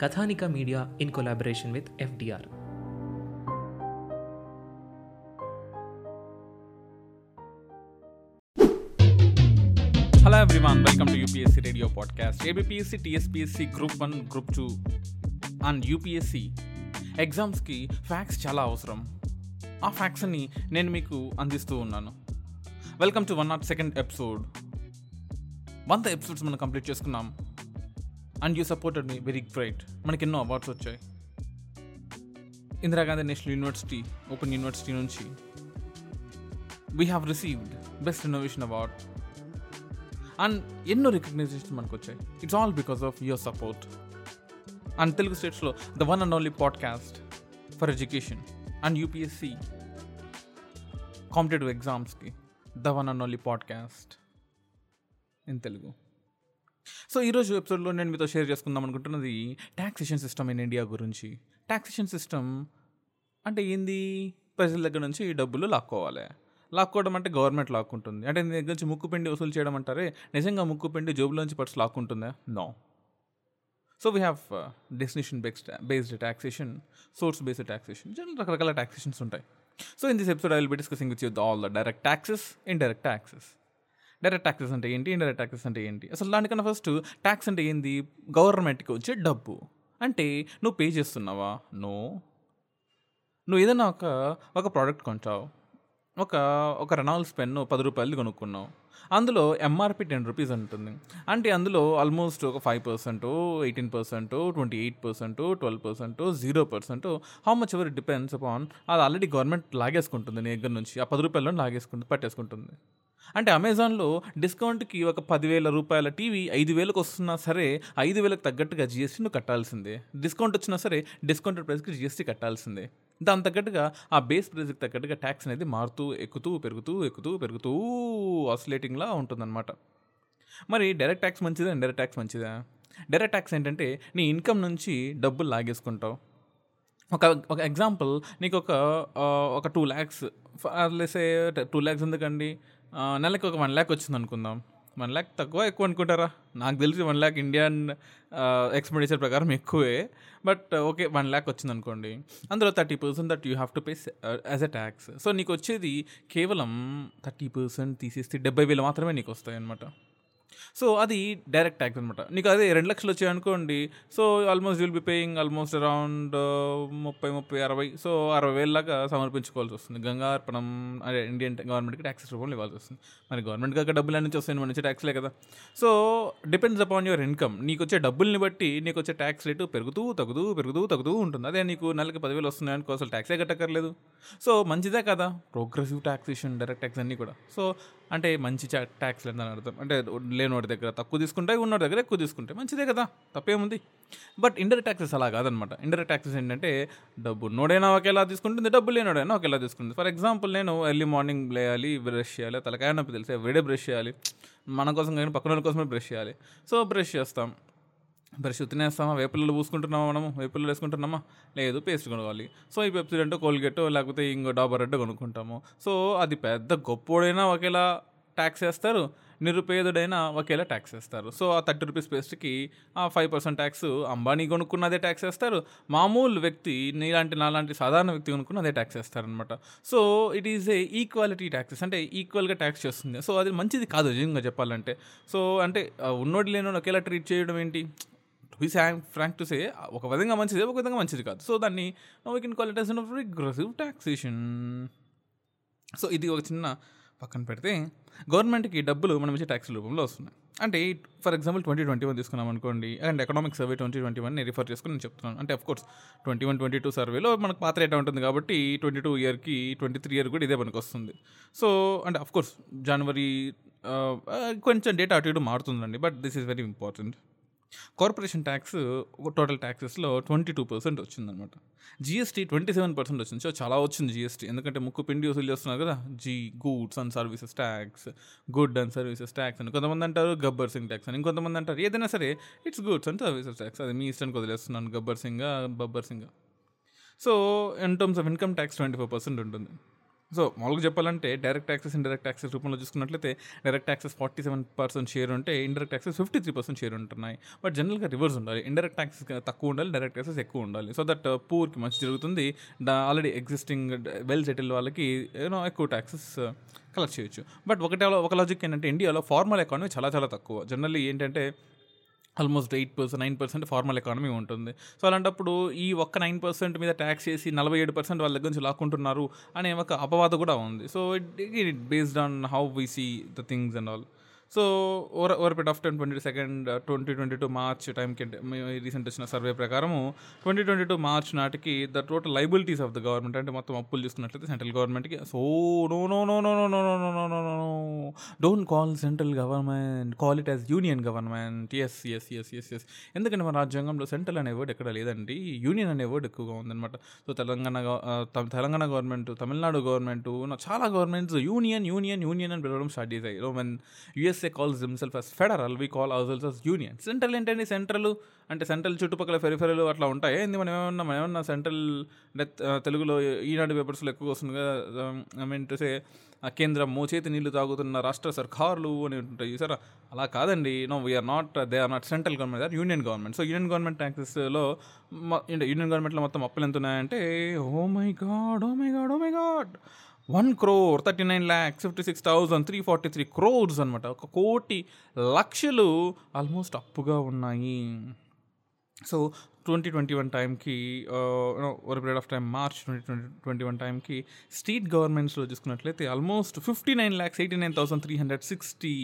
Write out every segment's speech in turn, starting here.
Kathanika media in collaboration with FDR. Hello everyone, welcome to UPSC radio podcast ABPSC, TSPSC, Group 1, Group 2 and UPSC ఎగ్జామ్స్కి facts చాలా అవసరం. ఆ ఫ్యాక్స్ని నేను మీకు అందిస్తూ ఉన్నాను. Welcome to one nought second episode వంద ఎపిసోడ్స్ మనం కంప్లీట్ చేసుకున్నాం. And you supported me very great మనకి ఎన్నో అవార్డ్స్ వచ్చాయి. Indira Gandhi national university open university నుంచి we have received best innovation award and ఎన్నో రికగ్నైజేషన్ మనకు వచ్చాయి. It's all because of your support and Telugu స్టేట్స్లో the one and only podcast for education and UPSC competitive ఎగ్జామ్స్కి the one and only podcast in Telugu so ఈరోజు ఎపిసోడ్లో నేను మీతో share చేసుకుందాం అనుకుంటున్నది ట్యాక్సేషన్ సిస్టమ్ ఇన్ ఇండియా గురించి. Taxation system అంటే ఏంది? ప్రజల దగ్గర నుంచి ఈ డబ్బులు లాక్కోవాలి. లాక్కోవడం అంటే గవర్నమెంట్ లాక్కుంటుంది. అంటే నీ దగ్గర నుంచి ముక్కు పిండి వసూలు చేయడం అంటారే? నిజంగా ముక్కు పిండి జోబులోంచి purse లాక్కుంటుందా? No so we have destination based based taxation source based taxation రకరకాల ట్యాక్సేషన్స్ ఉంటాయి. So in this episode I will be discussing with you all the direct taxes indirect taxes direct taxes అంటే ఏంటి? Indirect taxes అంటే ఏంటి? అసలు దానికన్నా first tax అంటే ఏంది? గవర్నమెంట్కి వచ్చే డబ్బు. అంటే నువ్వు పే చేస్తున్నావా? నో. నువ్వు ఏదైనా ఒక ఒక ప్రోడక్ట్ కొంటావు. ఒక ఒక రెనాల్స్ పెన్ పది రూపాయలు కొనుక్కున్నావు. అందులో ఎంఆర్పి టెన్ రూపీస్ ఉంటుంది. అంటే అందులో ఆల్మోస్ట్ ఒక five percent eighteen percent twenty eight percent twelve percent zero percent. How much ever depends upon అది ఆల్రెడీ గవర్నమెంట్ లాగేసుకుంటుంది నీ దగ్గర నుంచి. ఆ పది రూపాయలను లాగేసుకుంటుంది పట్టేసుకుంటుంది. అంటే అమెజాన్లో డిస్కౌంట్కి ఒక పదివేల రూపాయల టీవీ ఐదు వేలకు వస్తున్నా సరే ఐదు వేలకు తగ్గట్టుగా జిఎస్టీ నువ్వు కట్టాల్సిందే. డిస్కౌంట్ వచ్చినా సరే డిస్కౌంటెడ్ ప్రైస్కి జిఎస్టీ కట్టాల్సిందే. దాని తగ్గట్టుగా ఆ బేస్ ప్రైస్కి తగ్గట్టుగా ట్యాక్స్ అనేది మారుతూ ఎక్కుతూ పెరుగుతూ ఎక్కుతూ పెరుగుతూ ఆసిలేటింగ్లా ఉంటుందన్నమాట. మరి డైరెక్ట్ ట్యాక్స్ మంచిదా ఇండైరెక్ట్ ట్యాక్స్ మంచిదా? డైరెక్ట్ ట్యాక్స్ ఏంటంటే నీ ఇన్కమ్ నుంచి డబ్బులు లాగేసుకుంటావు. ఒక ఒక ఎగ్జాంపుల్ నీకు ఒక ఒక టూ ల్యాక్స్ లేసే టూ ల్యాక్స్ ఎందుకండి? నెలకు ఒక వన్ ల్యాక్ వచ్చింది అనుకుందాం. వన్ ల్యాక్ తక్కువ ఎక్కువ అనుకుంటారా? నాకు తెలిసి వన్ ల్యాక్ ఇండియన్ ఎక్స్పెండిచర్ ప్రకారం ఎక్కువే. బట్ ఓకే వన్ ల్యాక్ వచ్చింది అనుకోండి. అందులో thirty percent that you have to pay as a tax so నీకు వచ్చేది కేవలం థర్టీ పర్సెంట్ తీసేస్తే డెబ్బై వేలు మాత్రమే నీకు వస్తాయి అనమాట సో అది డైరెక్ట్ ట్యాక్స్ అనమాట నీకు అదే రెండు లక్షలు వచ్చాయి అనుకోండి so almost will be paying almost around ముప్పై ముప్పై అరవై సో అరవై వేల లాగా సమర్పించుకోవాల్సి వస్తుంది. గంగార్పణం అదే ఇండియన్ గవర్నమెంట్కి ట్యాక్సెస్ రూపంలో ఇవ్వాల్సి వస్తుంది. మరి గవర్నమెంట్ కాక డబ్బులు అన్ని నుంచి వస్తాయి మన నుంచి ట్యాక్స్లే కదా. So depends upon your income నీకు వచ్చే డబ్బుల్ని బట్టి నీకు వచ్చే ట్యాక్స్ రేటు పెరుగుతూ తగ్గుతూ పెరుగుతూ తగ్గుతూ ఉంటుంది. అదే నీకు నెలకి పదివేలు వస్తున్నాయి అనుకో అసలు ట్యాక్సే కట్టక్కర్లేదు. సో మంచిదే కదా. ప్రోగ్రెసివ్ ట్యాక్సేషన్ డైరెక్ట్ ట్యాక్స్ అన్నీ కూడా. సో అంటే మంచి ట్యాక్స్ లేదని అర్థం అంటే లేనివాడి దగ్గర తక్కువ తీసుకుంటాయి ఉన్నవాడి దగ్గర ఎక్కువ తీసుకుంటాయి. మంచిదే కదా తప్పేముంది? బట్ ఇండైరెక్ట్ ట్యాక్సెస్ అలా కాదనమాట. ఇండైరెక్ట్ ట్యాక్సెస్ ఏంటంటే డబ్బు ఉన్నోడైనా ఒకేలా తీసుకుంటుంది డబ్బు లేనోడైనా ఒకేలా తీసుకుంటుంది. ఫర్ ఎగ్జాంపుల్ నేను ఎర్లీ మార్నింగ్ లేయాలి బ్రష్ చేయాలి తలకాయ నొప్పి తెలుసు? ఎవ్రీడే బ్రష్ చేయాలి. మన కోసం కానీ పక్కన వాళ్ళ కోసమే బ్రష్ చేయాలి. సో బ్రష్ చేస్తాం. బ్రష్ వేస్తామా? వేపుల్లో పూసుకుంటున్నామా మనము? వేపుల్లో వేసుకుంటున్నామా? లేదు పేస్ట్ కొనుక్కోవాలి. సో ఈ పెప్సిడెంట్ కోల్గేట్ లేకపోతే ఇంకో డాబర్ రెడ్ కొనుక్కుంటాము. సో అది పెద్ద గొప్పోడైనా ఒకేలా ట్యాక్స్ వేస్తారు నిరుపేదుడైనా ఒకేలా ట్యాక్స్ వేస్తారు సో ఆ థర్టీ రూపీస్ పేస్ట్కి ఆ ఫైవ్ పర్సెంట్ ట్యాక్స్ అంబానీ కొనుక్కున్నదే ట్యాక్స్ వేస్తారు మామూలు వ్యక్తి నీలాంటి నాలాంటి సాధారణ వ్యక్తి కొనుక్కున్న అదే ట్యాక్స్ వేస్తారనమాట so it is a equality taxes అంటే ఈక్వల్గా ట్యాక్స్ చేస్తుంది. సో అది మంచిది కాదు నిజంగా చెప్పాలంటే. సో అంటే ఉన్నోడు లేని ఒకేలా ట్రీట్ చేయడం ఏంటి? వి ఫ్రాంక్ టు సే ఒక విధంగా మంచిది ఒక విధంగా మంచిది కాదు. సో దాన్ని we can call it as regressive taxation so ఇది ఒక చిన్న పక్కన పెడితే గవర్నమెంట్కి డబ్బులు మనం ఇచ్చే ట్యాక్స్ రూపంలో వస్తున్నాయి. అంటే for example twenty twenty one తీసుకున్నాం అనుకోండి and economic survey twenty twenty one refer చేసుకుని నేను చెప్తున్నాను. అంటే of course twenty one twenty two సర్వేలో మనకు పాత రేట్ ఉంటుంది కాబట్టి ట్వంటీ టూ ఇయర్కి ట్వంటీ త్రీ ఇయర్ కూడా ఇదే మనకు వస్తుంది. సో అంటే అఫ్ కోర్స్ జనవరి కొంచెం డేటా అటు ఇటు మారుతుందండి but this is very important corporation tax total ట్యాక్సెస్లో twenty two percent వచ్చిందనమాట. జిఎస్టీ ట్వంటీ సెవెన్ పర్సెంట్ వచ్చింది. సో చాలా వచ్చింది జిఎస్టీ. ఎందుకంటే ముక్కు పిండి వసూలు చేస్తున్నారు కదా? G goods and services tax good and services tax అని. కొంతమంది అంటారు గబ్బర్ సింగ్ ట్యాక్స్ అని. ఇంకొంతమంది అంటారు ఏదైనా సరే it's goods and services tax. అది మీ ఇష్టానికి వదిలేస్తున్నాను Gabbar Singh Babbar Singh. So in terms of income tax twenty five percent ఉంటుంది. సో మామూలుగా చెప్పాలంటే డైరెక్ట్ ట్యాక్సెస్ ఇండైరెక్ట్ ట్యాక్సెస్ రూపంలో చూసుకున్నట్లయితే direct taxes forty seven percent share ఉంటే indirect taxes fifty three percent share ఉంటున్నాయి. బట్ జనరల్గా reverse ఉండాలి. Indirect taxes తక్కువ ఉండాలి డైరెక్ట్ ట్యాక్సెస్ ఎక్కువ ఉండాలి. సో దట్ uh, పూర్కి మంచి జరుగుతుంది. ఆల్రెడీ ఎగ్జిస్టింగ్ వెల్ సెటిల్ వాళ్ళకి యూనో ఎక్కువ ట్యాక్సెస్ uh, కలెక్ట్ చేయొచ్చు. బట్ ఒకటే ఒక లాజిక్ ఏంటంటే ఇండియాలో ఫార్మల్ ఎకానమీ చాలా చాలా తక్కువ. జనరల్లీ ఏంటంటే almost eight percent nine percent formal economy ఉంటుంది. సో అలాంటప్పుడు ఈ ఒక్క నైన్ పర్సెంట్ మీద ట్యాక్స్ చేసి నలభై ఏడు పర్సెంట్ వాళ్ళ దగ్గర నుంచి లాక్కుంటున్నారు అనే ఒక అపవాదం కూడా ఉంది. So it it based on how we see the things and all so over over period of ten twenty second twenty twenty two March టైంకి రీసెంట్ వచ్చిన సర్వే ప్రకారము ట్వంటీ ట్వంటీ టూ మార్చ్ నాటికి the total liabilities of the government అంటే మొత్తం అప్పులు చూస్తున్నట్లయితే central గవర్నమెంట్కి so no no no no no no no no no no no don't call central government call it as union government yes yes yes yes yes ఎందుకంటే మన రాజ్యాంగంలో central అనే word ఎక్కడ లేదండి యూనియన్ అనే వర్డ్ ఎక్కువగా ఉందన్నమాట so Telangana Telangana government Tamil Nadu government చాలా గవర్నమెంట్స్ యూనియన్ యూనియన్ యూనియన్ అని పిలవడం స్టార్ట్ చేశాయి so US USA calls themselves as federal we call our as union central ఏంటండి? సెంట్రల్ అంటే సెంట్రల్ చుట్టుపక్కల ఫెరిఫెరలు అట్లా ఉంటాయి? ఏంది? మనం ఏమన్నా మనం ఏమన్నా సెంట్రల్ అంటే తెలుగులో ఈనాడు పేపర్స్లో ఎక్కువ వస్తుంది కదా ఐ మీన్ కేంద్రం మోచేతి నీళ్ళు తాగుతున్న రాష్ట్ర సర్కారులు అని ఉంటాయి సరే అలా కాదండి. No we are not they are not central government or union government so union government ట్యాక్సెస్లో union గవర్నమెంట్లో మొత్తం అప్పులు ఎంత ఉన్నాయంటే ఓ my god oh my god oh my god one crore thirty nine lakhs fifty six thousand three forty three crores అనమాట ఒక కోటి లక్షలు almost అప్పుగా ఉన్నాయి. సో ట్వంటీ ట్వంటీ వన్ టైంకి ఒక period of time March twenty twenty twenty one టైంకి state గవర్నమెంట్స్లో చూసుకున్నట్లయితే almost fifty nine lakhs eighty nine thousand three hundred sixty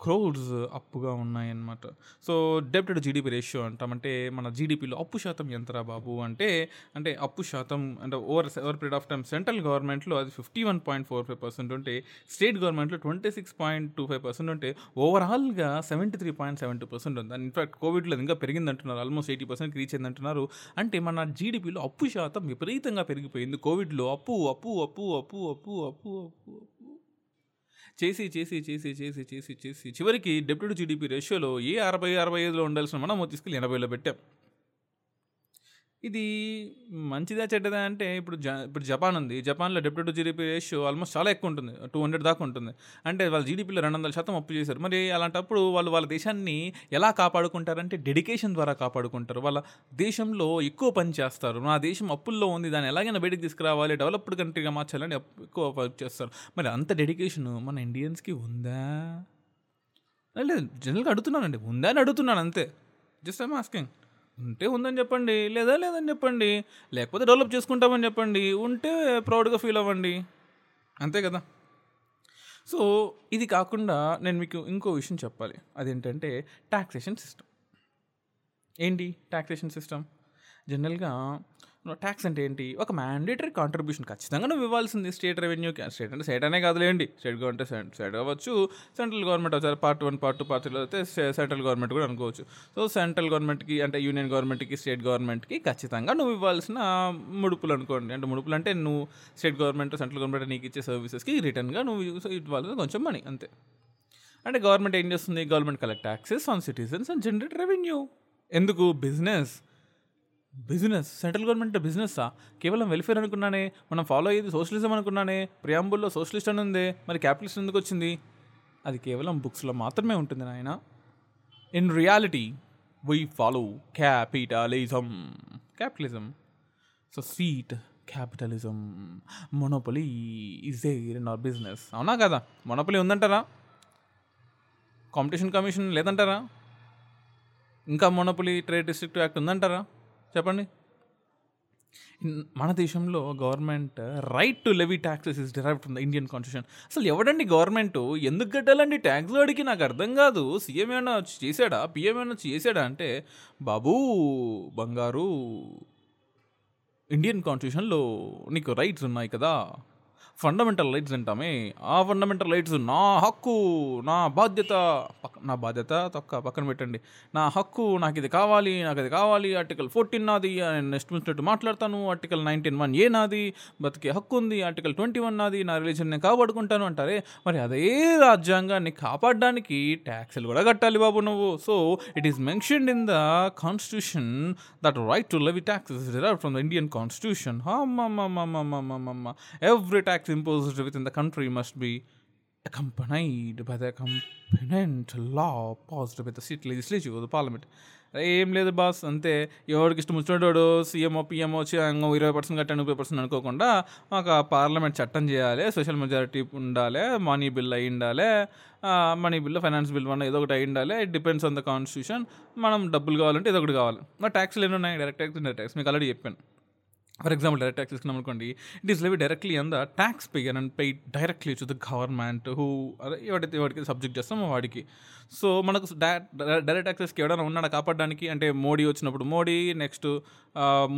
crores అప్పుగా ఉన్నాయన్నమాట. సో డెప్ట్ టు జీడిపి రేషియో అంటాం. అంటే మన జీడిపిలో అప్పు శాతం ఎంతరా బాబు? అంటే అంటే అప్పు శాతం అంటే over over period of time central గవర్నమెంట్లో అది fifty one point four five percent ఉంటే స్టేట్ గవర్నమెంట్లో twenty six point two five percent ఉంటే ఓవరాల్గా seventy three point seven two percent ఉంది. ఇన్ఫాక్ట్ కోవిడ్లో ఇంకా పెరిగింది అంటున్నారు ఆల్మోస్ట్ ఎయిటీ పర్సెంట్ రీచ్ అయిందంటున్నారు. అంటే మన జీడిపిలో అప్పు శాతం విపరీతంగా పెరిగిపోయింది. కోవిడ్లో అప్పు అప్పు అప్పు అప్పు అప్పు అప్పు అప్పు అప్పు. చేసి చేసి చేసి చేసి చేసి చేసి చివరికి డెప్యూటీ జీడిపి రేషియోలో ఏ అరవై అరవై ఐదులో ఉండాల్సిన మనం తీసుకెళ్ళి ఎనభైలో పెట్టాం. ఇది మంచిదా చెడ్డదా అంటే ఇప్పుడు జ ఇప్పుడు జపాన్ ఉంది. జపాన్లో డెప్యూటీ జీడిపి రేషియో ఆల్మోస్ట్ చాలా ఎక్కువ ఉంటుంది. టూ హండ్రెడ్ దాకా ఉంటుంది. అంటే వాళ్ళ జీడిపిలో రెండు వందల శాతం అప్పు చేశారు. మరి అలాంటప్పుడు వాళ్ళు వాళ్ళ దేశాన్ని ఎలా కాపాడుకుంటారంటే డెడికేషన్ ద్వారా కాపాడుకుంటారు. వాళ్ళ దేశంలో ఎక్కువ పని చేస్తారు. నా దేశం అప్పుల్లో ఉంది. దాన్ని ఎలాగైనా బయటకు తీసుకురావాలి డెవలప్డ్ కంట్రీగా మార్చాలని ఎక్కువ వర్క్ చేస్తారు. మరి అంత డెడికేషన్ మన ఇండియన్స్కి ఉందా? లేదు జనరల్గా అడుగుతున్నానండి. ఉందా అని అడుగుతున్నాను అంతే. Just I'm asking. ఉంటే ఉందని చెప్పండి లేదా లేదని చెప్పండి లేకపోతే డెవలప్ చేసుకుంటామని చెప్పండి ఉంటే ప్రౌడ్గా ఫీల్ అవ్వండి. అంతే కదా? సో ఇది కాకుండా నేను మీకు ఇంకో విషయం చెప్పాలి. అదేంటంటే టాక్సేషన్ సిస్టమ్ ఏంటి టాక్సేషన్ సిస్టమ్ జనరల్గా ట్యాక్స్ అంటే ఏంటి? ఒక మ్యాండేటరీ కాంట్రిబ్యూషన్ ఖచ్చితంగా నువ్వు ఇవ్వాల్సింది స్టేట్ రెవెన్యూ స్టేట్ అంటే స్టేట్ అనే కాదులేండి. స్టేట్ గవర్నమెంట్ స్టేట్ అవ్వచ్చు. సెంట్రల్ గవర్నమెంట్ వచ్చారు part one part two part త్రీలో అయితే సెంట్రల్ గవర్నమెంట్ కూడా అనుకోవచ్చు. సో సెంట్రల్ గవర్నమెంట్కి అంటే యూనియన్ గవర్నమెంట్కి స్టేట్ గవర్నమెంట్కి ఖచ్చితంగా నువ్వు ఇవ్వాల్సిన ముడుపులు అనుకోండి. అంటే ముడుపులు అంటే నువ్వు స్టేట్ గవర్నమెంట్ సెంట్రల్ గవర్నమెంట్ నీకు ఇచ్చే సర్వీసెస్కి రిటర్న్గా నువ్వు ఇవ్వాల్సిన కొంచెం మనీ అంతే. అంటే గవర్నమెంట్ ఏం చేస్తుంది? Government collect taxes on citizens and generate revenue ఎందుకు? బిజినెస్ బిజినెస్ సెంట్రల్ గవర్నమెంట్ బిజినెస్సా? కేవలం వెల్ఫేర్ అనుకున్నానే మనం ఫాలో అయ్యేది సోషలిజం అనుకున్నానే ప్రియాంబుల్లో సోషలిస్ట్ అని ఉంది మరి క్యాపిటలిస్ట్ ఎందుకు వచ్చింది? అది కేవలం బుక్స్లో మాత్రమే ఉంటుంది నాయన. In reality we follow capitalism. Capitalism? So seat capitalism. Monopoly is there in our business. అవునా కదా? మొనోపలి ఉందంటారా? కాంపిటీషన్ కమిషన్ లేదంటారా? ఇంకా మొనోపలి ట్రేడ్ డిస్ట్రిక్ట్ యాక్ట్ ఉందంటారా? చెప్పండి. మన దేశంలో government right to levy taxes is derive from the Indian constitution అసలు ఎవడండి గవర్నమెంట్? ఎందుకు కట్టాలండి? ట్యాక్స్ అడిగి నాకు అర్థం కాదు. సీఎం ఏమైనా చేశాడా? పిఎం ఏమైనా చేశాడా అంటే బాబూ బంగారు ఇండియన్ కాన్స్టిట్యూషన్లో నీకు రైట్స్ ఉన్నాయి కదా. ఫండమెంటల్ రైట్స్ అంటామే ఆ ఫండమెంటల్ రైట్స్ నా హక్కు నా బాధ్యత నా బాధ్యత తొక్క పక్కన పెట్టండి. నా హక్కు నాకు ఇది కావాలి నాకు ఇది కావాలి ఆర్టికల్ ఫోర్టీన్ నాది నెక్స్ట్ మినిట్ మాట్లాడతాను ఆర్టికల్ నైన్టీన్ వన్ ఏ నాది బతికే హక్కు ఉంది ఆర్టికల్ ట్వంటీ వన్ నాది నా రిలీజన్ నేను కాపాడుకుంటాను అంటారే. మరి అదే రాజ్యాంగాన్ని కాపాడడానికి ట్యాక్స్లు కూడా కట్టాలి బాబు నువ్వు. So it is mentioned in the constitution that right to levy taxes is derived from the every tax Imposed within the country must be accompanied by the accompanying law passed by the state legislature or the parliament. ఏం లేదు boss అంతే. ఎవరికి ఇష్టం వచ్చినోడు CMO PMO వచ్చి ఇంకో ఇరవై percent కట్టాను ముప్పై పర్సెంట్ అనుకోకుండా ఒక పార్లమెంట్ చట్టం చేయాలి సోషల్ మెజారిటీ ఉండాలి మనీ బిల్ అయి ఉండాలి money bill finance bill one ఏదో ఒకటి అయి ఉండాలి. It depends on the constitution మనం డబ్బులు కావాలంటే ఏదో ఒకటి కావాలి. నా ట్యాక్స్లు ఎన్ని ఉన్నాయి? డైరెక్ట్ ట్యాక్స్ ఇండైరెక్ట్ ట్యాక్స్ మీకు ఆల్రెడీ చెప్పాను. ఫర్ ఎగ్జాంపుల్ డైరెక్ట్ ట్యాక్స్ తీసుకున్నాం అనుకోండి it is levy directly on the tax payer and pay directly to the government who అదే ఎవడైతే ఎవరికి సబ్జెక్ట్ చేస్తామో వాడికి. సో మనకు డైరెక్ట్ ట్యాక్సెస్కి ఎవడైనా ఉన్నాడా కాపాడడానికి? అంటే మోడీ వచ్చినప్పుడు మోడీ నెక్స్ట్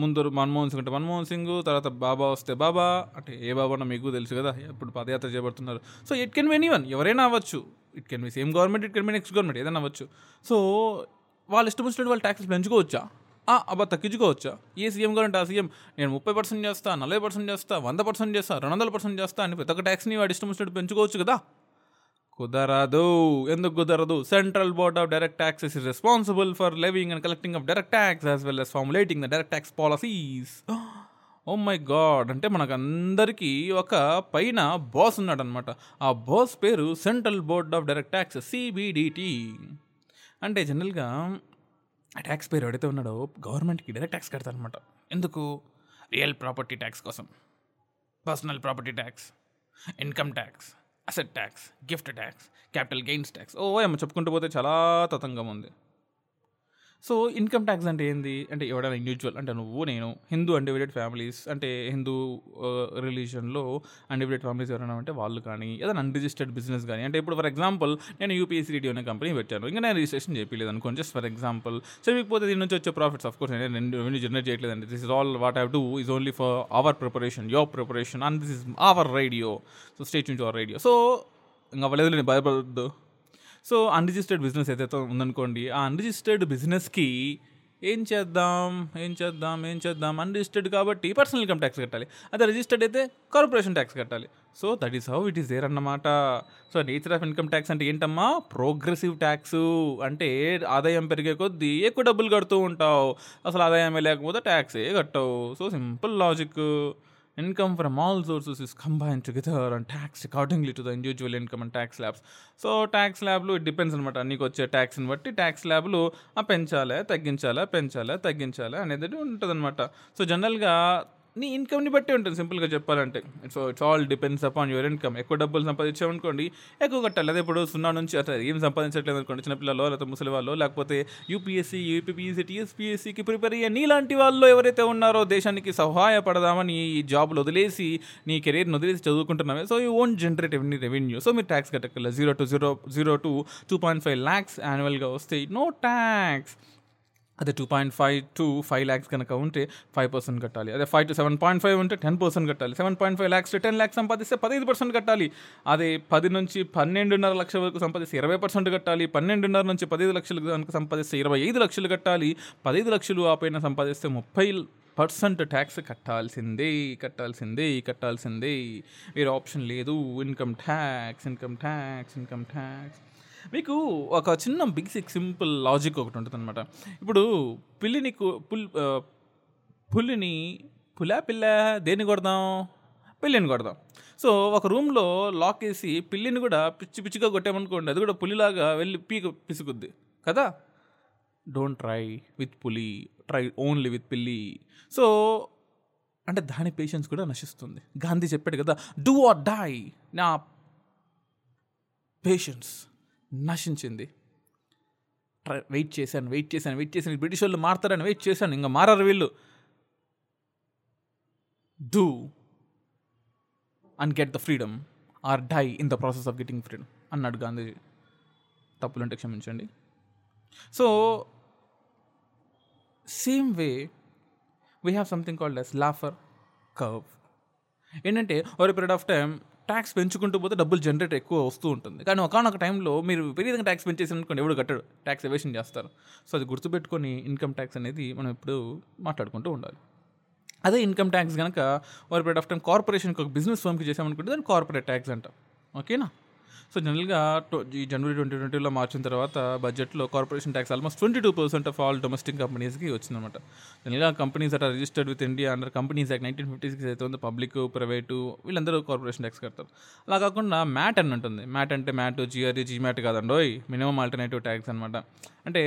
ముందు మన్మోహన్ సింగ్ అంటే మన్మోహన్ సింగ్ తర్వాత బాబా వస్తే బాబా అంటే ఏ బాబా అన్న మీకు తెలుసు కదా ఇప్పుడు పదయాత్ర చేయబడుతున్నారు so it can be any one ఎవరైనా అవ్వచ్చు. It can be same government it can be next government ఏదైనా అవ్వచ్చు. సో వాళ్ళు ఇష్టం వచ్చినట్టు వాళ్ళు ట్యాక్సెస్ పెంచుకోవచ్చా? అబ్బా తగ్గించుకోవచ్చా? ఏ సీఎం గారు అంటే ఆ సీఎం నేను ముప్పై పర్సెంట్ చేస్తా నలభై పర్సెంట్ చేస్తా వంద పర్సెంట్ చేస్తా రెండు వందల పర్సెంట్ చేస్తా అని ప్రతి ఒక్క ట్యాక్స్ని వాడు ఇష్టం వచ్చినట్టు పెంచుకోవచ్చు కదా? కుదరదు. ఎందుకు కుదరదు? Central board of direct taxes is responsible for levying and collecting of direct tax as well as formulating the direct tax policies oh my god అంటే మనకు అందరికీ ఒక పైన బాస్ ఉన్నాడనమాట. ఆ బాస్ పేరు central board of direct tax CBDT అంటే జనరల్గా ట్యాక్స్ పేరు ఎవడైతే ఉన్నాడో గవర్నమెంట్కి డైరెక్ట్ ట్యాక్స్ కడతారు అనమాట ఎందుకు? రియల్ ప్రాపర్టీ ట్యాక్స్ కోసం. Personal property tax income tax asset tax gift tax capital gains tax. ఓ ఏమో చెప్పుకుంటూ పోతే చాలా తతంగం ఉంది. సో ఇన్కమ్ ట్యాక్స్ అంటే ఏంది? అంటే ఎవడైనా ఇండివిజువల్ అంటే నువ్వు నేను హిందూ అన్డివైడెడ్ ఫ్యామిలీస్ అంటే హిందూ రిలీజన్లో అన్డివైడెడ్ ఫ్యామిలీస్ ఎవరైనా అంటే వాళ్ళు కానీ ఏదైనా అన్రిజిస్టర్డ్ బిజినెస్ కానీ అంటే ఇప్పుడు ఫర్ ఎగ్జాంపుల్ నేను యూపీఎస్సీ రెడీ అనే కంపెనీ పెట్టాను. ఇంకా నేను రిజిస్ట్రేషన్ చేయలేదు అనుకోండి జస్ట్ ఫర్ ఎగ్జాంపుల్ చేయకపోతే దీని నుంచి వచ్చే ప్రాఫిట్స్ ఆఫ్ కోర్స్ నేను రెవెన్యూ జనరేట్ చేయట్లేదండి. This is all what have do is only for our preparation your preparation and this is our radio so state నుంచి అవర్ రేడియో సో ఇంకా అవ్వలేదు నేను భయపడద్దు. సో అన్రిజిస్టర్డ్ బిజినెస్ ఏదైతే ఉందనుకోండి ఆ అన్రిజిస్టర్డ్ బిజినెస్కి ఏం చేద్దాం ఏం చేద్దాం ఏం చేద్దాం? అన్రిజిస్టర్డ్ కాబట్టి పర్సనల్ ఇన్కమ్ ట్యాక్స్ కట్టాలి. అదే రిజిస్టర్డ్ అయితే కార్పొరేషన్ ట్యాక్స్ కట్టాలి. So that is how it is there అన్నమాట. So nature of income tax అంటే ఏంటమ్మా? ప్రోగ్రెసివ్ ట్యాక్స్ అంటే ఆదాయం పెరిగే కొద్దీ ఎక్కువ డబ్బులు కడుతూ ఉంటావు. అసలు ఆదాయమే లేకపోతే ట్యాక్సే కట్టవు. So simple logic income from all sources is combined together and taxed accordingly to the individual income and tax slabs so tax స్లాబ్లు it depends అనమాట నీకు వచ్చే ట్యాక్స్ని బట్టి ట్యాక్స్ స్లాబ్లు పెంచాలి తగ్గించాలా పెంచాలా తగ్గించాలా అనేది ఉంటుంది అనమాట సో జనరల్గా నీ ఇన్కమ్ని బట్టి ఉంటుంది సింపుల్గా చెప్పాలంటే. So it's all depends upon your income ఎక్కువ డబ్బులు సంపాదించామనుకోండి ఎక్కువ కట్టాలి. అదే ఇప్పుడు సున్నా నుంచి అట్లా ఏం సంపాదించట్లేదు అనుకోండి చిన్నపిల్లలు లేకపోతే ముసలి వాళ్ళు లేకపోతే యూపీఎస్సీ యూపీపీఎస్సీ టీఎస్పీఎస్సీకి ప్రిపేర్ అయ్యే నీలాంటి వాళ్ళు ఎవరైతే ఉన్నారో దేశానికి సహాయపడదామని ఈ జాబ్లు వదిలేసి నీ కెరీర్ని వదిలేసి చదువుకుంటున్నామే. So you won't generate any revenue so మీరు ట్యాక్స్ కట్టక్కర్లేదు. Zero to zero zero to two point five lakhs యాన్యువల్గా వస్తాయి నో ట్యాక్స్ అదే two point five to five lakhs కనుక ఉంటే ఫైవ్ పర్సెంట్ కట్టాలి. అదే five to seven point five ఉంటే ten percent కట్టాలి. Seven point five lakhs ten lakhs సంపాదిస్తే పదహైదు పర్సెంట్ కట్టాలి. అదే పది నుంచి పన్నెండున్నర లక్షల వరకు సంపాదిస్తే ఇరవై పర్సెంట్ కట్టాలి. పన్నెండున్నర నుంచి పదిహేను లక్షలు కనుక సంపాదిస్తే ఇరవై ఐదు లక్షలు కట్టాలి. పదహైదు లక్షలు ఆ పైన సంపాదిస్తే ముప్పై పర్సెంట్ ట్యాక్స్ కట్టాల్సిందే కట్టాల్సిందే కట్టాల్సిందే. వేరే ఆప్షన్ లేదు. Income tax income tax income tax మీకు ఒక చిన్న బేసిక్ సింపుల్ లాజిక్ ఒకటి ఉంటుంది అనమాట ఇప్పుడు పిల్లిని పుల్ పుల్లిని పులా పిల్ల దేన్ని కొడదాం? పిల్లిని కొడదాం. సో ఒక రూమ్లో లాక్ వేసి పిల్లిని కూడా పిచ్చి పిచ్చిగా కొట్టామనుకోండి అది కూడా పులిలాగా వెళ్ళి పీక పిసుకుద్ది. కదా? డోంట్ ట్రై విత్ పులి ట్రై ఓన్లీ విత్ పిల్లి. సో అంటే దాని పేషెన్స్ కూడా నశిస్తుంది. గాంధీ చెప్పాడు కదా డూ ఆర్ డై నా పేషెన్స్ నశించింది. ట్రై వెయిట్ చేశాను వెయిట్ చేశాను వెయిట్ చేశాను. బ్రిటిష్ వాళ్ళు మారుతారని వెయిట్ చేశాను. ఇంకా మారారు వీళ్ళు. Do and get the freedom or die in the process of getting freedom అన్నాడు గాంధీజీ. తప్పులుంటే క్షమించండి. So same way we have something called as Laffer curve. ఏంటంటే over period of time tax పెంచుకుంటూ పోతే డబ్బులు జనరేట్ ఎక్కువ వస్తూ ఉంటుంది. కానీ ఒకనొక టైంలో మీరు విపరీతంగా ట్యాక్స్ పెంచేసి ఎవడు కట్టడు. ట్యాక్స్ ఎవేషన్ చేస్తారు. సో అది గుర్తుపెట్టుకొని ఇన్కమ్ ట్యాక్స్ అనేది మనం ఇప్పుడు మాట్లాడుకుంటూ ఉండాలి. అదే ఇన్కమ్ ట్యాక్స్ కనుక ఓవర్ పీరియడ్ ఆఫ్ టైం కార్పొరేషన్కి ఒక బిజినెస్ ఫర్మ్కి చేసామనుకుంటే దాన్ని కార్పొరేట్ ట్యాక్స్ అంటాం. ఓకేనా? సో జనరల్గా ఈ జనవరి ట్వంటీ ట్వంటీలో మార్చిన తర్వాత బడ్జెట్లో corporation tax almost twenty two percent of all domestic కంపెనీస్కి వచ్చిందనమాట జనరల్గా companies at registered with India under companies act nineteen fifty six అయితే ఉంది పబ్లిక్ ప్రైవేటు వీళ్ళందరూ కార్పొరేషన్ ట్యాక్స్ కడతారు. అలా కాకుండా మ్యాట్ అని ఉంటుంది మ్యాట్ అంటే మ్యాట్ జిఆర్ఈ జీ మ్యాట్ కాదండోయ్. ఓయ్ మినిమం ఆల్టర్నేటివ్ ట్యాక్స్ అనమాట అంటే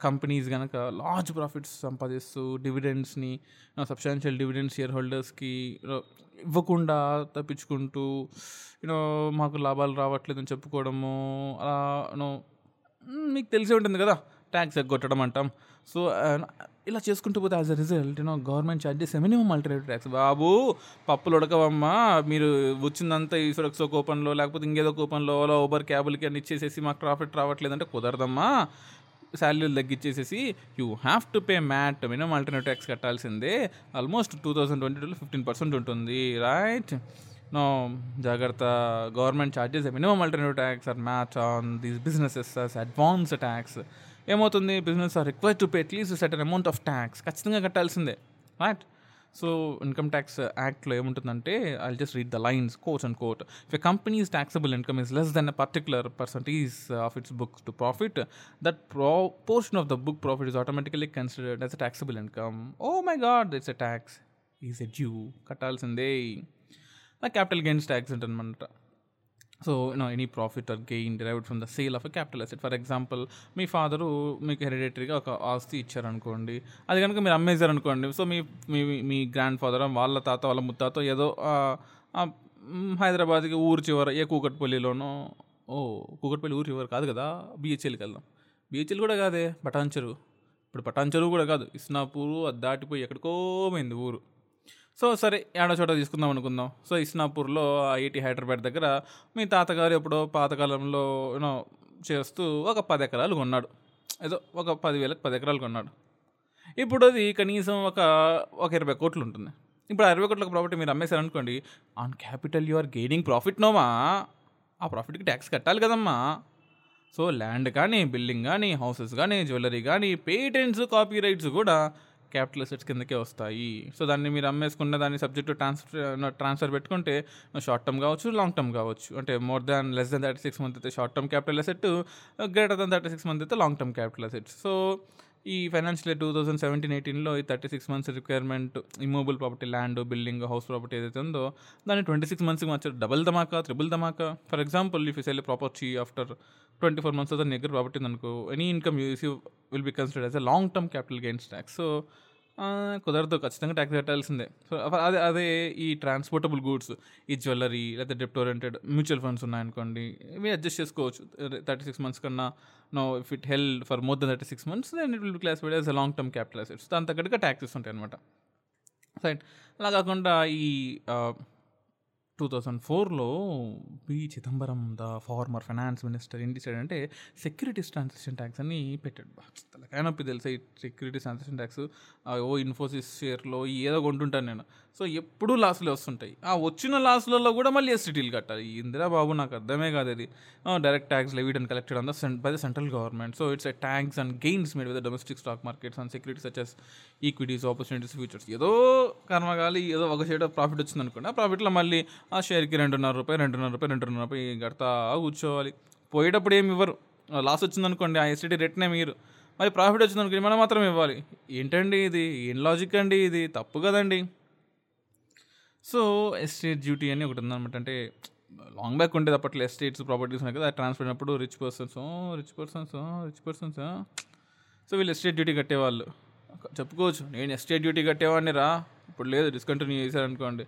కంపెనీస్ కనుక లార్జ్ ప్రాఫిట్స్ సంపాదిస్తూ డివిడెండ్స్ని సబ్స్టాన్షియల్ డివిడెండ్స్ షేర్ హోల్డర్స్కి ఇవ్వకుండా తప్పించుకుంటూ యూనో మాకు లాభాలు రావట్లేదని చెప్పుకోవడము అలా యూనో మీకు తెలిసే ఉంటుంది కదా ట్యాక్స్ ఎగ్గొట్టడం అంటాం. సో ఇలా చేసుకుంటూ పోతే as a result you know government charges minimum alternative tax. బాబు పప్పులు ఉడకవమ్మా మీరు వచ్చిందంతా ఈ సురక్ష కూపన్లో లేకపోతే ఇంకేదో కూపన్లో ఓలా ఊబర్ క్యాబులకి అని ఇచ్చేసేసి మాకు ప్రాఫిట్ రావట్లేదంటే కుదరదమ్మా. శాలరీలు తగ్గించేసేసి you have to pay MAT minimum alternative tax కట్టాల్సిందే. ఆల్మోస్ట్ టూ థౌసండ్ ట్వంటీ టూలో ఫిఫ్టీన్ పర్సెంట్ ఉంటుంది. రైట్. నో జాగ్రత్త. Government charges minimum alternative tax or match on these businesses advance tax. ఏమవుతుంది? Business are require to pay at least set an amount of tax. ఖచ్చితంగా కట్టాల్సిందే. Right. So income tax యాక్ట్లో ఏముంటుందంటే I just read the lines quote and quote if a companies taxable income is less than a particular percentage of its books to profit that proportion of the book profit is automatically considered as a taxable income oh my god it's a tax is a due కట్టాల్సిందే. Capital gains tax అంటే అనమాట so no any profit or gain derived from the sale of a capital asset for example me father మీకు హెరిడేటరీగా ఒక ఆస్తి ఇచ్చారనుకోండి అది కనుక మీరు అమ్మేశారనుకోండి సో మీ మీ మీ గ్రాండ్ ఫాదర్ వాళ్ళ తాత వాళ్ళ ముత్తాత ఏదో హైదరాబాద్కి ఊరు చివర ఏ కూకట్పల్లిలోనో ఓ కూకట్పల్లి ఊరు చివర కాదు కదా బిహెచ్ఎల్కి వెళ్దాం. బిహెచ్ఎల్ కూడా కాదే పటాన్ చెరువు ఇప్పుడు పటాన్ చెరువు కూడా కాదు ఇస్నాపూరు అది దాటిపోయి ఎక్కడికో పోయింది ఊరు. సో సరే ఏడో చోట తీసుకుందాం అనుకుందాం. సో ఇస్నాపూర్లో ఐఐటి హైదరాబాద్ దగ్గర మీ తాతగారు ఎప్పుడో పాతకాలంలో యూనో చేస్తూ ఒక పది ఎకరాలు కొన్నాడు. ఏదో ఒక పదివేలకు పది ఎకరాలు కొన్నాడు. ఇప్పుడు అది కనీసం ఒక ఒక ఇరవై కోట్లు ఉంటుంది. ఇప్పుడు అరవై కోట్ల ప్రాపర్టీ మీరు అమ్మేశారనుకోండి on capital you are gaining profit నోమా ఆ ప్రాఫిట్కి ట్యాక్స్ కట్టాలి కదమ్మా. సో ల్యాండ్ కానీ బిల్డింగ్ కానీ హౌసెస్ కానీ జ్యువెలరీ కానీ పేటెంట్స్ కాపీ రైట్స్ కూడా క్యాపిటల్ అసెట్స్ కిందకే వస్తాయి. సో దాన్ని మీరు అమ్మేసుకున్న దాన్ని సబ్జెక్ట్ ట్రాన్స్ఫర్ ట్రాన్స్ఫర్ పెట్టుకుంటే షార్ట్ టర్మ్ కావచ్చు లాంగ్ టర్మ్ కావచ్చు. అంటే more than less than thirty six month అయితే short term capital asset greater than thirty six month అయితే long term capital asset so ఈ financial year two thousand seventeen ఎయిటీన్లో ఈ thirty six months requirement immovable property land building house property ఏదైతే ఉందో దాన్ని twenty six మంత్స్కి మార్చారు. Double ధమాకా triple Dhamaka. For example if you sell property after twenty four months దాని దగ్గర ప్రాపర్టీ ఉందనుకో any income use will be considered as a long term capital gains tax. So కుదరదు ఖచ్చితంగా ట్యాక్స్ కట్టాల్సిందే. So అదే అదే ఈ ట్రాన్స్పోర్టబుల్ గూడ్స్ ఈ జ్యువెలరీ లేదా డెప్ట్ ఓరియంటెడ్ మ్యూచువల్ ఫండ్స్ ఉన్నాయనుకోండి ఇవి అడ్జస్ట్ చేసుకోవచ్చు. థర్టీ సిక్స్ మంత్స్ కన్నా no if it held for more than thirty six months then it will class as a long term capital assets దాని తగ్గట్టుగా ట్యాక్సెస్ ఉంటాయి అనమాట సైట్ అలా కాకుండా ఈ టూ థౌజండ్ ఫోర్లో P. Chidambaram the former finance minister ఏం చేశాడు అంటే సెక్యూరిటీస్ ట్రాన్సాక్షన్ ట్యాక్స్ అని పెట్టాడు. తలకాయ నొప్పి తెలుసా ఈ సెక్యూరిటీస్ ట్రాన్సాక్షన్ ట్యాక్స్? ఓ ఇన్ఫోసిస్ షేర్లో ఏదో కొంటుంటాను నేను. సో ఎప్పుడూ లాస్లే వస్తుంటాయి. ఆ వచ్చిన లాస్లలో కూడా మళ్ళీ ఎస్టీటీలు కట్టాలి. ఇందిరా బాబు నాకు అర్థమే కాదు అది direct tax levied and collected on the by the central government so it's a tax and gains made with domestic stock markets and securities such as equities opportunities futures ఏదో కర్మగాలి ఏదో ఒక షేర్ ప్రాఫిట్ వచ్చింది అనుకోండి ఆ ప్రాఫిట్లో మళ్ళీ ఆ షేర్కి రెండున్నర రూపాయి రెండున్నర రూపాయి రెండున్నర రూపాయి కడతా కూర్చోవాలి. పోయేటప్పుడు ఏమి ఇవ్వరు. లాస్ వచ్చిందనుకోండి ఆ ఎస్టీటీ రేట్నే మీరు. మరి ప్రాఫిట్ వచ్చిందనుకోండి మనం మాత్రం ఇవ్వాలి. ఏంటండి ఇది? ఏం లాజిక్ అండి ఇది? తప్పు కదండి. సో ఎస్టేట్ డ్యూటీ అని ఒకటి ఉందన్నమాట. అంటే లాంగ్ బ్యాక్ ఉండేది అప్పట్లో. ఎస్టేట్స్ ప్రాపర్టీస్ ఉన్నాయి కదా ట్రాన్స్ఫర్ అయినప్పుడు rich persons rich persons rich persons so వీళ్ళు ఎస్టేట్ డ్యూటీ కట్టేవాళ్ళు. చెప్పుకోవచ్చు. నేను ఎస్టేట్ డ్యూటీ కట్టేవాడిని రా. ఇప్పుడు లేదు డిస్కంటిన్యూ చేశారనుకోండి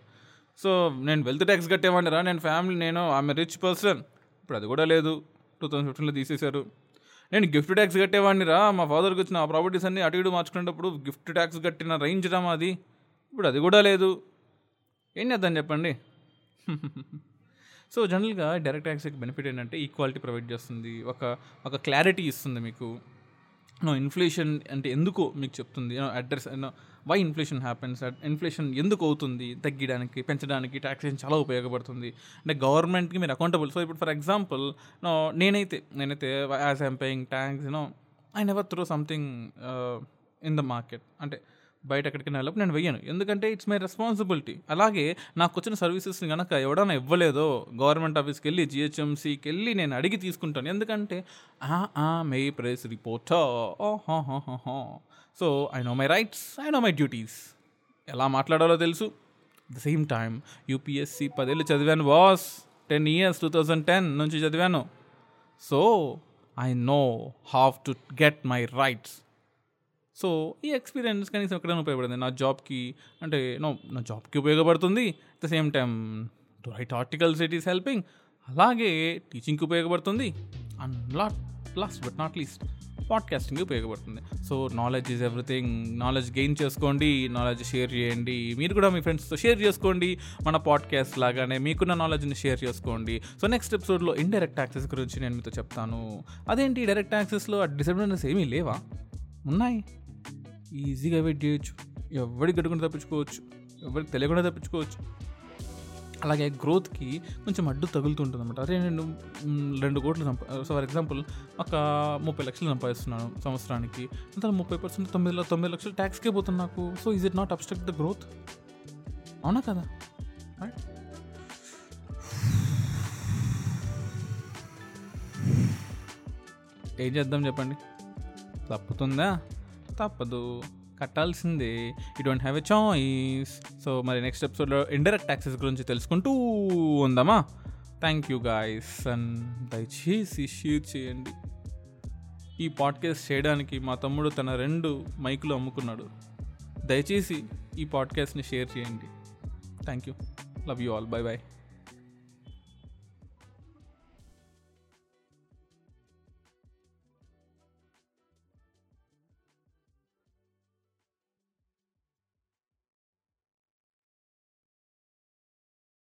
సో నేను వెల్త్ ట్యాక్స్ కట్టేవాడిని రా. నేను ఫ్యామిలీ నేను ఆమె రిచ్ పర్సన్. ఇప్పుడు అది కూడా లేదు. టూ థౌజండ్ ఫిఫ్టీన్లో తీసేశారు. నేను గిఫ్ట్ ట్యాక్స్ కట్టేవాడిని రా. మా ఫాదర్కి వచ్చిన ఆ ప్రాపర్టీస్ అన్ని అటు ఇటు మార్చుకునేటప్పుడు గిఫ్ట్ ట్యాక్స్ కట్టిన రేంజ్ రా మాది. ఇప్పుడు అది కూడా లేదు. ఏం చేద్దాం చెప్పండి? సో జనరల్గా డైరెక్ట్ ట్యాక్స్కి బెనిఫిట్ ఏంటంటే ఈక్వాలిటీ ప్రొవైడ్ చేస్తుంది. ఒక ఒక క్లారిటీ ఇస్తుంది మీకు. నో ఇన్ఫ్లేషన్ అంటే ఎందుకు మీకు చెప్తుంది. Address why inflation happens inflation ఎందుకు అవుతుంది? తగ్గడానికి పెంచడానికి ట్యాక్సేషన్ చాలా ఉపయోగపడుతుంది. అంటే గవర్నమెంట్కి మీరు అకౌంటబుల్. సో ఇప్పుడు ఫర్ ఎగ్జాంపుల్ నో నేనైతే నేనైతే as I'm paying tax you know I never throw something in the market. అంటే బయట ఎక్కడికైనా వెళ్ళినప్పుడు నేను వెయ్యను. ఎందుకంటే ఇట్స్ మై రెస్పాన్సిబిలిటీ అలాగే నాకు వచ్చిన సర్వీసెస్ని కనుక ఎవడన్నా ఇవ్వలేదో గవర్నమెంట్ ఆఫీస్కి వెళ్ళి జిహెచ్ఎంసీకి వెళ్ళి నేను అడిగి తీసుకుంటాను. ఎందుకంటే me press reporter so I know my rights I know my duties ఎలా మాట్లాడాలో తెలుసు? ద సేమ్ టైం యూపీఎస్సీ పదేళ్ళు చదివాను boss ten years two thousand ten నుంచి చదివాను. So I know have to get my rights so ఈ experience కనీసం ఎక్కడైనా ఉపయోగపడింది. నా జాబ్కి అంటే నో నా జాబ్కి ఉపయోగపడుతుంది. At the same time to write articles it is helping అలాగే టీచింగ్కి ఉపయోగపడుతుంది. And lot last but not least పాడ్కాస్టింగ్కి ఉపయోగపడుతుంది. So knowledge is everything knowledge gain చేసుకోండి. నాలెడ్జ్ షేర్ చేయండి. మీరు కూడా మీ ఫ్రెండ్స్తో షేర్ చేసుకోండి. మన పాడ్కాస్ట్ లాగానే మీకున్న నాలెడ్జ్ని షేర్ చేసుకోండి. సో నెక్స్ట్ ఎపిసోడ్లో ఇండైరెక్ట్ ట్యాక్సెస్ గురించి నేను మీతో చెప్తాను. అదేంటి? డైరెక్ట్ ట్యాక్సెస్లో డిసడ్వాంటేజెస్ ఏమీ లేవా? ఉన్నాయి. ఈజీగా వెయిట్ చేయొచ్చు ఎవరికి గడుకుండా తప్పించుకోవచ్చు ఎవరికి తెలియకుండా తప్పించుకోవచ్చు. అలాగే గ్రోత్కి కొంచెం అడ్డు తగులుతుంటుంది అనమాట అదే నేను రెండు కోట్లు సంపా ఫర్ ఎగ్జాంపుల్ ఒక ముప్పై లక్షలు సంపాదిస్తున్నాను సంవత్సరానికి. అంతా ముప్పై పర్సెంట్ తొమ్మిది తొమ్మిది లక్షలు ట్యాక్స్కే పోతుంది నాకు. So is it not obstruct the growth? అవునా కదా? ఏం చేద్దాం చెప్పండి? తప్పుతుందా? తప్పదు. కట్టాల్సిందే. You don't have a choice so మరి నెక్స్ట్ ఎపిసోడ్లో ఇండైరెక్ట్ ట్యాక్సెస్ గురించి తెలుసుకుంటూ ఉందామా? థ్యాంక్ యూ గాయస్ అండ్ దయచేసి షేర్ చేయండి. ఈ పాడ్కాస్ట్ చేయడానికి మా తమ్ముడు తన రెండు మైకులు అమ్ముకున్నాడు. దయచేసి ఈ పాడ్కాస్ట్ని షేర్ చేయండి. Thank you love you all bye bye